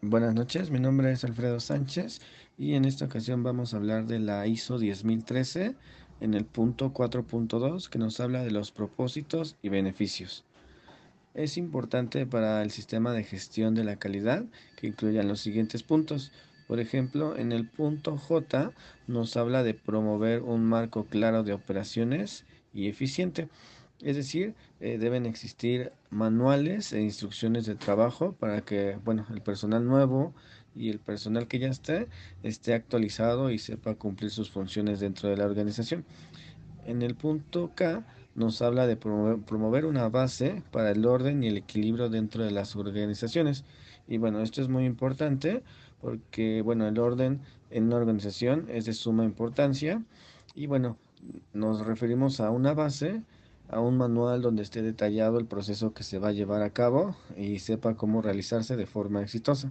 Buenas noches, mi nombre es Alfredo Sánchez y en esta ocasión vamos a hablar de la ISO 10013 en el punto 4.2 que nos habla de los propósitos y beneficios. Es importante para el sistema de gestión de la calidad que incluyan los siguientes puntos. Por ejemplo, en el punto J nos habla de promover un marco claro de operaciones y eficiente. Es decir, eh, deben existir manuales e instrucciones de trabajo para que, bueno, el personal nuevo y el personal que ya esté esté actualizado y sepa cumplir sus funciones dentro de la organización. En el punto K nos habla de promover, una base para el orden y el equilibrio dentro de las organizaciones. Y bueno, esto es muy importante porque, bueno, el orden en una organización es de suma importancia y, bueno, nos referimos a una base a un manual donde esté detallado el proceso que se va a llevar a cabo y sepa cómo realizarse de forma exitosa.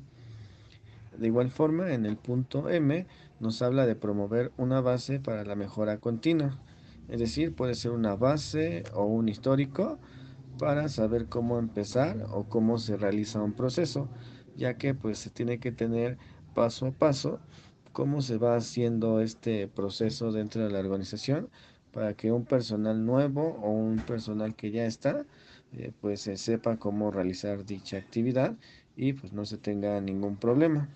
De igual forma, en el punto M nos habla de promover una base para la mejora continua, es decir, puede ser una base o un histórico para saber cómo empezar o cómo se realiza un proceso, ya que pues se tiene que tener paso a paso cómo se va haciendo este proceso dentro de la organización para que un personal nuevo o un personal que ya está, eh, pues se sepa cómo realizar dicha actividad y pues no se tenga ningún problema.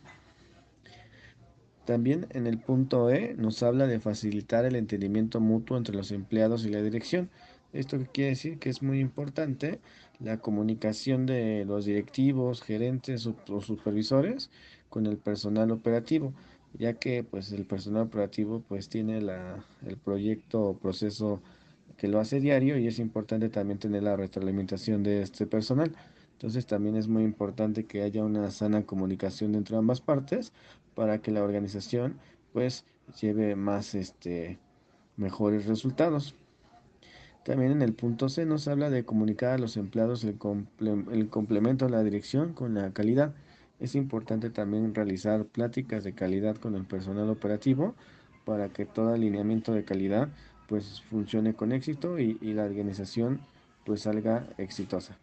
También en el punto E nos habla de facilitar el entendimiento mutuo entre los empleados y la dirección. Esto quiere decir que es muy importante la comunicación de los directivos, gerentes o supervisores con el personal operativo ya que pues el personal operativo pues tiene la, el proyecto o proceso que lo hace diario y es importante también tener la retroalimentación de este personal. Entonces también es muy importante que haya una sana comunicación entre ambas partes para que la organización pues lleve más este mejores resultados. También en el punto C nos habla de comunicar a los empleados el, el complemento de la dirección con la calidad. Es importante también realizar pláticas de calidad con el personal operativo para que todo alineamiento de calidad pues funcione con éxito y, la organización pues salga exitosa.